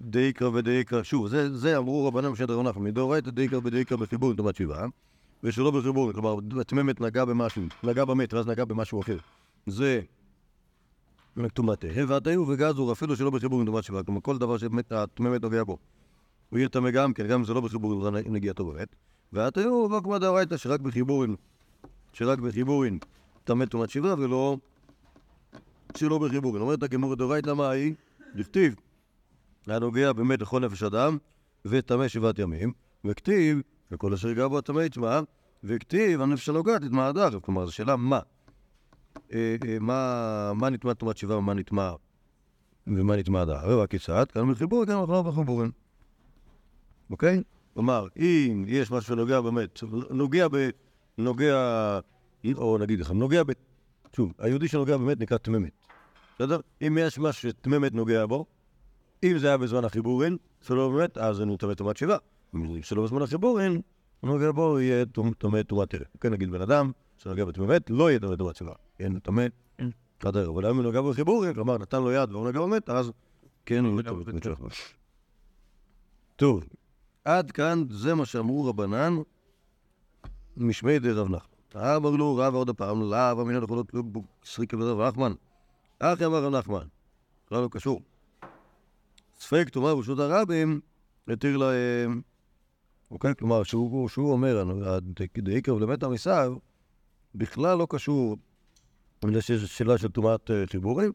דאיקרא ודאיקרא, שוב, זה, זה אמרו רבנן משה דרון נחמן, מדאורייתא דאיקרא ודאיקרא בחיבור טומאת שבעה, ושלא בחיבור, כלומר, התממת נגע במשהו, נגע במת, ואז נגע במשהו אחר. זה טומאת ערב, והתיהו וגזור, אפילו שלא בחיבור טומאת שבעה, כלומר, כל דבר שהתממת נוגע בו. הוא יהיה טמא גם כן, גם אם זה לא בחיבור, זה נגיעתו באמת. והתיהו וכמו דאורייתא, שרק בחיבורין, שרק בחיבורין טמא טומאת שבעה, ולא שלא בחיבורין. אומרת הגמור דאורייתא מה היא? דכתיב, הנוגע באמת לכל נפש אדם, וטמא שבעת ימים, וכתיב, וכל אשר יגע בו הטמא יטמע, וכתיב, הנפש הנוגעת יטמע עד. כלומר, זו שאלה מה? אה, אה, מה, נטמע טומאת שבעה ומה נטמע ומה נטמע עד הערב, הכיצד? כאן בחיבור, כאן לא בחיבורים. אוקיי? כלומר, אם יש משהו שנוגע באמת, נוגע ב... נוגע... או נגיד לך, נוגע ב... שוב, היהודי שנוגע באמת נקרא תממת. בסדר? אם יש משהו שתממת נוגע בו, אם זה היה בזמן החיבורין, שלא באמת, אז זה נטמא טומאת שבעה. אם שלא בזמן החיבורין, נוגע בו יהיה טומא טומאת ערב. כן, נגיד בן אדם שנוגע בתממת, לא יהיה טומא טומאת שבעה. יהיה טמא עד הערב. אבל אם הוא נוגע בחיבורין, כלומר נתן לו יד והוא נגע במת, אז כן הוא טומא טומאת שבעה. טוב, עד כאן זה מה שאמרו רבנן משמי די רב נחמן. אמר לו רב עוד פעם, לאו אמינא נכונות לא סריקה וזה נחמן. אחי אמר רב נחמן, בכלל לא קשור. ספק תאמר רשות הרבים, התיר להם. אוקיי? כלומר, שהוא, אומר, דאיקרב למת המסר, בכלל לא קשור לזה שיש שאלה של טומאת אה, חיבורים,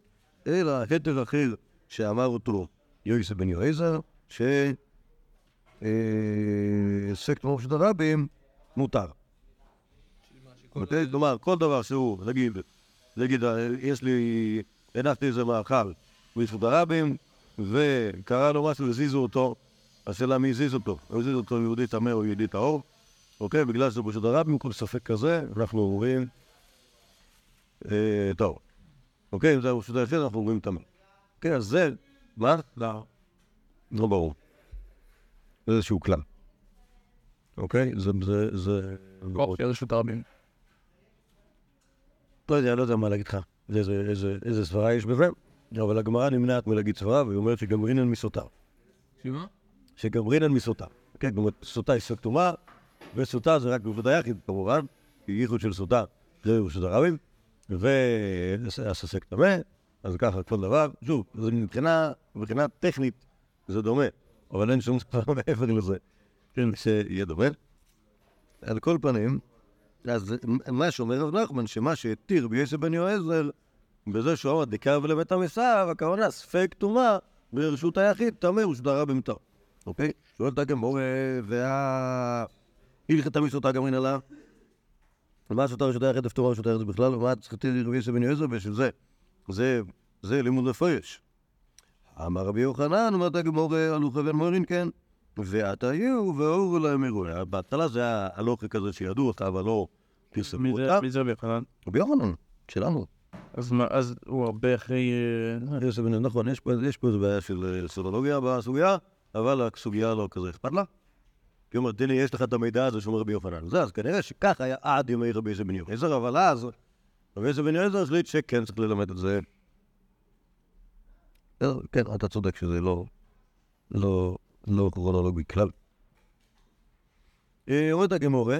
אלא התר אחר שאמר אותו יויסף בן יועזר, ש... אה, תאמר רשות הרבים מותר. כלומר, כל דבר שהוא, נגיד, נגיד, אה, יש לי, הנחתי איזה מאכל ברשות הרבים, וקרה לו משהו, הזיזו אותו, השאלה מי הזיז אותו, הזיז אותו יהודי טמא או יהודי טהור, אוקיי? בגלל שזה ברשות הרבים, כל ספק כזה, אנחנו אומרים, אה, טוב. אוקיי, אם זה ברשות היחיד, אנחנו אומרים טמא. אוקיי, אז זה, מה? לא. לא ברור. זה איזשהו כלל. אוקיי? זה, זה, זה... כוח של רשות הרבים. לא יודע, לא יודע מה להגיד לך. איזה, איזה, איזה סברה יש בזה, אבל הגמרא נמנעת מלהגיד סברה, והיא אומרת שגמרינן מסוטה. שמה? שגמרינן מסוטה. כן, כלומר, סוטה היא ספק טומאה, וסוטה זה רק בבית היחיד, כמובן, כי ייחוד של סוטה זה ברשות הרבים, והספק טמא, אז ככה כל דבר. שוב, זה מבחינה, מבחינה טכנית זה דומה, אבל אין שום דבר מעבר לזה כן, שיהיה דומה. על כל פנים, אז מה שאומר רב נחמן, שמה שהתיר ביוסף בן יועזר, בזה שהוא אמר דקרב לבית המסר, הכוונה ספק טומאה ברשות היחיד, טמא הרבים טוב. אוקיי? שואלת הגמור, וה... הלכת מסוטה גמרין עליו. מה סוטה רשות היחיד הפטורה רשות היחיד בכלל, ומה צריכתי לרבי יוסף בן יועזר בשביל זה? זה, זה לימוד מפרש. אמר רבי יוחנן, אומרת הגמור, הלוך אבן מורין כן. ועתה יהיו ואורו להם אירוע. בהתחלה זה היה הלוכי כזה שידעו אותה, אבל לא פרסמו אותה. מי זה רבי יוחנן? רבי יוחנן, שלנו. אז מה, אז הוא הרבה אחרי... אה, נכון, יש פה יש פה איזו בעיה של אה, סולולוגיה בסוגיה, אבל הסוגיה לא כזה אכפת לה. היא אומרת, הנה, יש לך את המידע הזה שאומר רבי יוחנן. זה, אז כנראה שכך היה עד ימי רבי יוסף בן יוחנן, אבל אז רבי יוסף בן יוחנן החליט שכן צריך ללמד את זה. אה, כן, אתה צודק שזה לא, לא, לא כרונולוגי כלל. אה, אומרת הגמורה,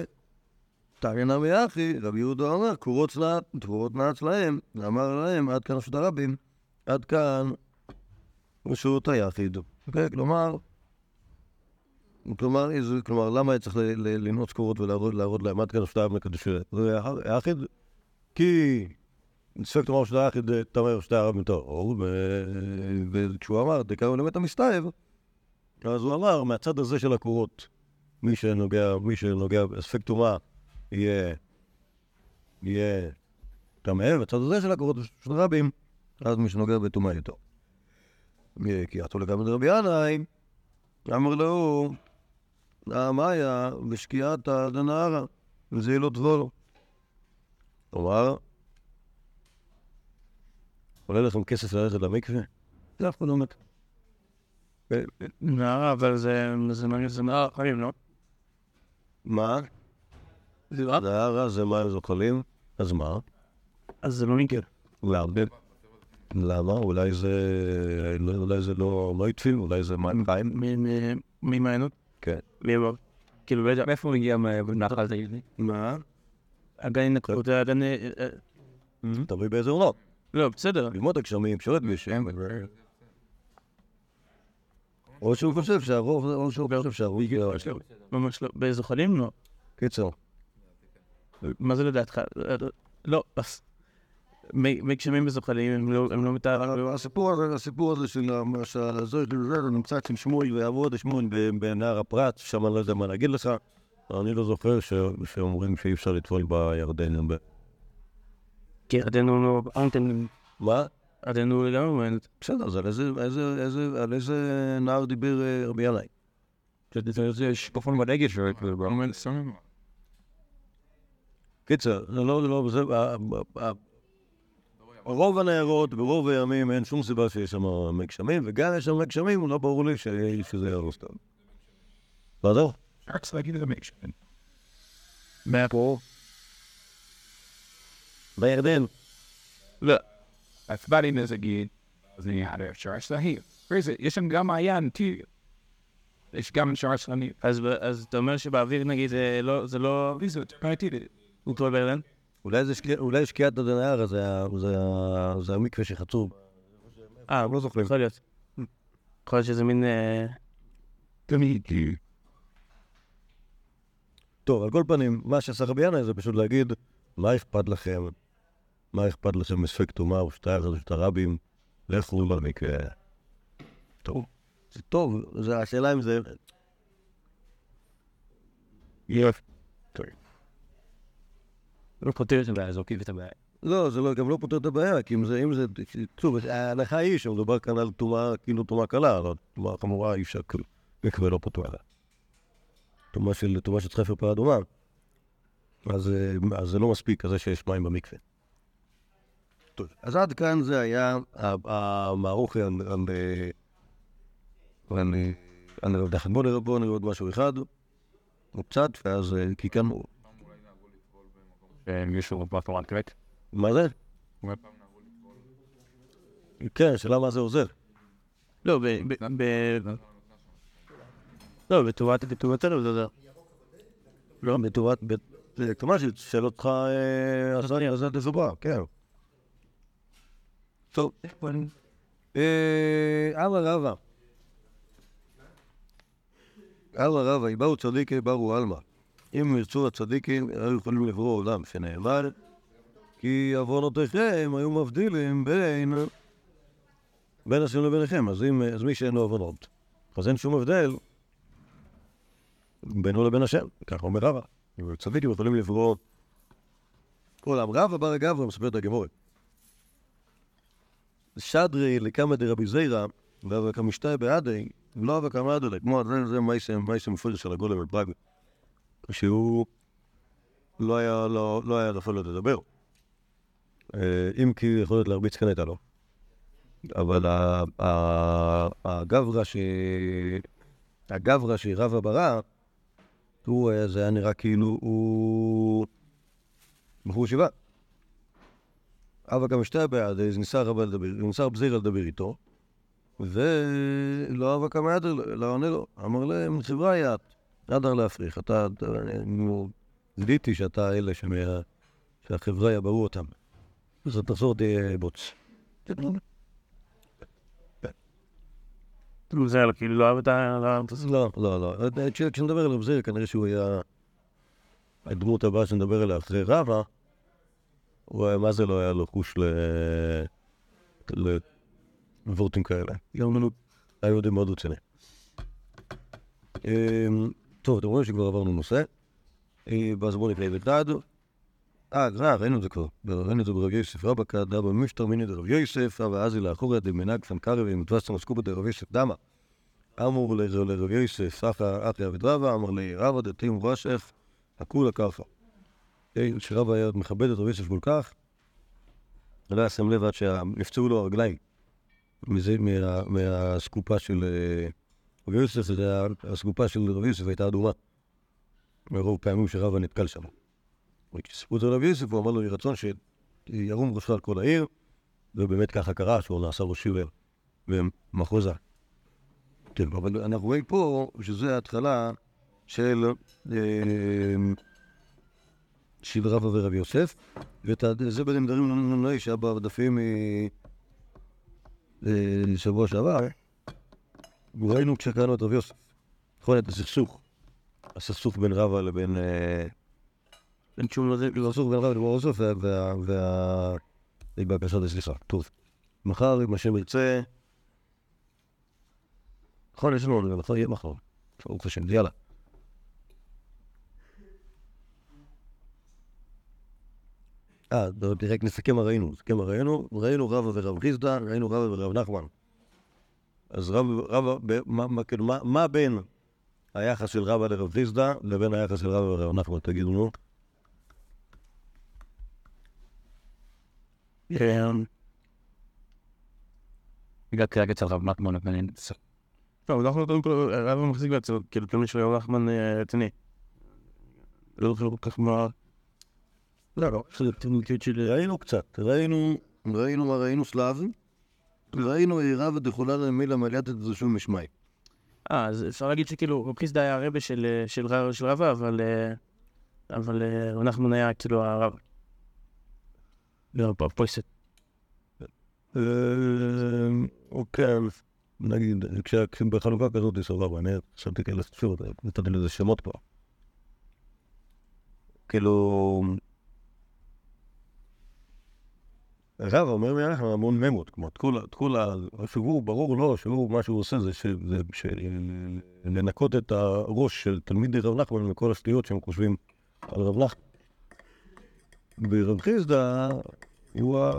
תרנה מאחי, רבי יהודה אמר, קורות נעץ, קורות נעץ להם, ואמר להם, עד כאן רשות הרבים, עד כאן רשות היחיד. אוקיי? כלומר, כלומר, איזה- כלומר, למה היה צריך לנעוץ קורות ולהראות להראות להם עד כאן הרבים לקדוש זה היחיד? כי ספק תאמר רשות היחיד, תאמר רשות הרבים טהור, ו- וכשהוא אמר, דקרנו לבית המסתעב, אז הוא אמר, מהצד הזה של הקורות, מי שנוגע, מי שנוגע, ספק טומאה יהיה, יהיה טמא, בצד הזה של הקורות של רבים, אז מי שנוגע בטומאה יהיה טוב. כי עטו לגמרי רבי ינאי, אמר לו, המאיה בשקיעתא דנהרא, וזה לא דבורו. כלומר, עולה לכם כסף ללכת למקווה? זה אף אחד לא מת. נערה, אבל זה מעניין, זה נערה חיים, לא? מה? זה נהרה זה מים זוחלים, אז מה? אז זה לא מקרה. למה? למה? אולי זה... לא הטפים, אולי זה מים חיים? ממעיינות? כן. מי אמר? כאילו, לא יודע. מאיפה הוא הגיע תגיד לי? מה? הגן נקרות, הגן... אה, אה, תלוי באיזה עונות. לא, בסדר. ללמוד הגשמים, שולט בשם. או שהוא חושב שהרוב, או שהוא חושב שהרוב... ממש לא. בזוחלים? לא. קיצר. מה זה לדעתך? אה, לא, אז... מי מי גשמים בזוחלים הם לא- הם לא מתארים. הסיפור הזה, הסיפור הזה של הזוהר נמצא אצל שמואל ויעבוד שמואל ב- בנהר הפרת, שם אני לא יודע מה להגיד לך. אני לא זוכר ש- שאומרים שאי אפשר לטבול בירדן. כי עדינו לא... אנטן... מה? עדינו לגמרי מעיינות. בסדר, אז על איזה, נהר דיבר אה, רבי ינאי? זה שיפופון בדגל שלו. קיצר, זה לא, זה לא, זה, ה- ה- ה- רוב הנערות, ברוב הימים אין שום סיבה שיש שם מי גשמים, וגם יש שם מי גשמים, לא ברור לי ש- שזה יהרוס טוב. לא יודע. רק להגיד את המקשן. מהפה? בירדן. לא. הצבעתי לזה גיד, אז אני היה אפשר סלהים. יש שם גם מעיין, תראי. יש גם שער סלהים. אז אתה אומר שבאוויר נגיד זה לא... זה לא... זה יותר בעייתי. הוא טועה באלן? אולי זה שקיע- אולי שקיעת הדנהר זה המקווה שחצו. אה, לא זוכרים. יכול להיות. יכול להיות שזה מין... אה, טוב, על כל פנים, מה שעשה רבי ינאי זה פשוט להגיד, מה אכפת לכם? מה אכפת לכם מספק טומאה או שתיים חדשות הרבים? לכו למקווה. טוב. זה טוב, זה השאלה אם זה... לא פותר את הבעיה, זורקים את הבעיה. לא, זה לא, גם לא פותר את הבעיה, כי אם זה, אם זה, שוב, ההנחה היא שמדובר כאן על טומאה, כאילו טומאה קלה, אבל טומאה חמורה אי אפשר, מקווה לא פתוח. טומאה של, טומאה של חפר פרה אדומה, אז, אה, אז זה לא מספיק, כזה שיש מים במקווה. טוב, אז עד כאן זה היה ה- המערוך על, נחמן. בואו נראה, בואו נראה עוד משהו אחד, או קצת, ואז, אה, כי כאן, מישהו בתורת קרק. מה זה? כן, שאלה מה זה עוזר. לא, ב... ב- לא, בטובת בטובתנו זה עוזר. לא, בטובת, כלומר ששאל אותך, אה, אז אני, אז אתה זובה, כן. טוב. אה, אבא רבא. אבא רבא, יבאו צדיקי ברו עלמא. אם ירצו הצדיקים, היו יכולים לברוא עולם, שנאמר, כי עוונותיכם היו מבדילים בין בין השם לביניכם. אז אם, אז מי שאין לו עוונות, אז אין שום הבדל בינו לבין השם, ככה אומר רבא. צדיקים יכולים לברוא עולם. רבא בר גברא מספר את הגמורת. שדרי לקמא דרבי זיירא, ואבא כמשתאי בעדי, לא אבא כמא כמו זה, זה מייסם, מייסם מפורש של הגולם בפראג, שהוא לא היה, לא, לא היה יכול לדבר. אה, אם כי יכול להיות להרביץ כן הייתה לו. אבל הגברא ש... הגברא שרבא ברא, הוא, היה- זה היה נראה כאילו הוא בחור ישיבה. אבא גם שתי בעד, אז ניסה רבא לדבר, ניסה רב זירא לדבר איתו, ולא אבא כמה יד, לא עונה לו. אמר להם, חבריא, נדר להפריך, אתה, זיהיתי שאתה אלה שמה- שהחבריא ברו אותם. אז תחזור תהיה בוץ. זה כאילו לא אהב את ה... לא, לא, לא. כש- כשנדבר על רב זירא, כנראה שהוא היה הדמות הבאה שנדבר עליה אחרי רבא, הוא היה, מה זה לא היה לו חוש ל... לוורטים כאלה. היה יהודי מאוד רציני. טוב, אתם רואים שכבר עברנו נושא. אה, אז בואו נקרא דד. אה, אה, ראינו את זה כבר. ראינו את זה ברב יוסף רבא כדא במשטר מיני דרב יוסף, רבא אזי לאחוריה דמנהג סנקרבי ומתווסת מסקובה דרב יוסף דמה. אמור לרב יוסף, אחי עבד רבא, אמר לי רבא דתים רשך, הכולה ככה. אה, שרבא היה מכבד את רב יוסף כל כך, לא היה שם לב עד שנפצעו לו הרגליים. מזה, מה- מהסקופה של אה, רב יוסף, הסקופה של רב יוסף הייתה אדומה. מרוב פעמים שרבא נתקל שם. כשסיפרו את זה לרב יוסף, הוא אמר לו, יהי רצון שירום ראשו על כל העיר, ובאמת ככה קרה, שהוא נעשה ראש עיר במחוזה. כן, אבל אנחנו רואים פה שזה ההתחלה של, אה, של רבא ורב יוסף, וזה בנמדרים לנונאי שהיה בדפים משבוע שעבר, ראינו כשקראנו את רב יוסף, נכון, את הסכסוך, הסכסוך בין רבא לבין... אה, אין שום לזה. הסכסוך בין רבא לבין יוסף וה... בבקשה סליחה, טוב. מחר, אם השם ירצה, נכון, יש לנו עוד, מחר יהיה מחר. ברוך השם, יאללה. אה, רק נסכם מה ראינו. נסכם מה ראינו. ראינו רבא ורב חיסדא, ראינו רבא ורב נחמן. אז רבא, רבא, ב- מה- מה- כאילו, מה- מה בין היחס של רבא לרב חיסדא לבין היחס של רבא ורב נחמן? תגידו, נו. הגעתי רק אצל רב נחמן, ואני... לא, אנחנו קודם כל, הרב מחזיק בעצמו, כאילו, תמיד של נחמן אה, רציני. לא זוכר כל כך מה... לא, לא. ראינו קצת, ראינו, ראינו מה ראינו סלאב, ראינו רבא דחולה למילה מליאת את זה שום משמעי. אה, אז אפשר להגיד שכאילו, רב חיסדא היה הרבה של, אה, של, רב- של רבא, אבל... אה, אבל אה, רב נחמן היה כאילו הרב. לא, פה- פויסט. אה, אוקיי, נגיד, כשה- בחלוקה כזאת סבבה, אני חשבתי כאלה, שוב, נתתי לזה שמות כבר. כאילו... הרב אומר לי עליך המון ממות, כמו את כל ה- את כל ה... שהוא, ברור לו, שהוא, מה שהוא עושה זה ש- זה ש- לנקות את הראש של תלמידי רב נחמן מכל השטויות שהם חושבים על רב נחמן. ורב חיסדא הוא ה...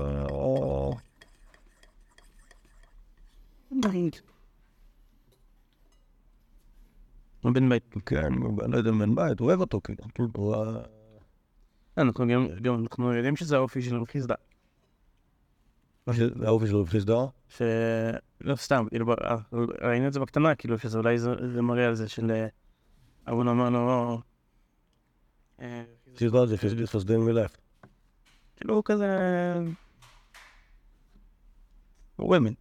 בן בית. כן, אני לא יודע אם בן בית, אוהב אותו, כאילו. אנחנו יודעים שזה האופי של רב חיסדא. האופי של רב חיסדא, ש... לא סתם, כאילו, אה, ראינו את זה בקטנה, כאילו, שזה אולי זה, מראה על זה של... אה, אבון אמר לו, לא... אה, חיסדא זה חסדי מלך. כאילו, הוא כזה... וומן.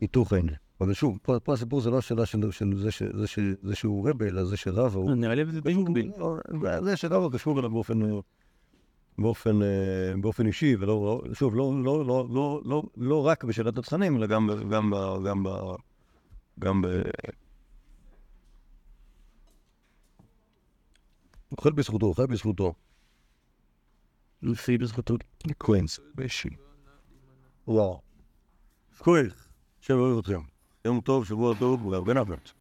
היתוך אין. אבל שוב, פה פה הסיפור זה לא השאלה של של זה ש- זה ש- זה שהוא רבה, אלא זה שרב הוא... נראה לי זה די מקביל. לא, זה שרב קשור אליו באופן... באופן, אה, באופן אישי, ולא, שוב, לא, לא, לא, לא, לא, לא רק בשאלת התכנים, אלא גם, גם, גם, גם ב... אוכל בזכותו, אוכל בזכותו. לפי בזכותו. קווינס. וואו. כוח. שבוע אוהב אתכם. יום טוב, שבוע טוב, והרבה נאפלט.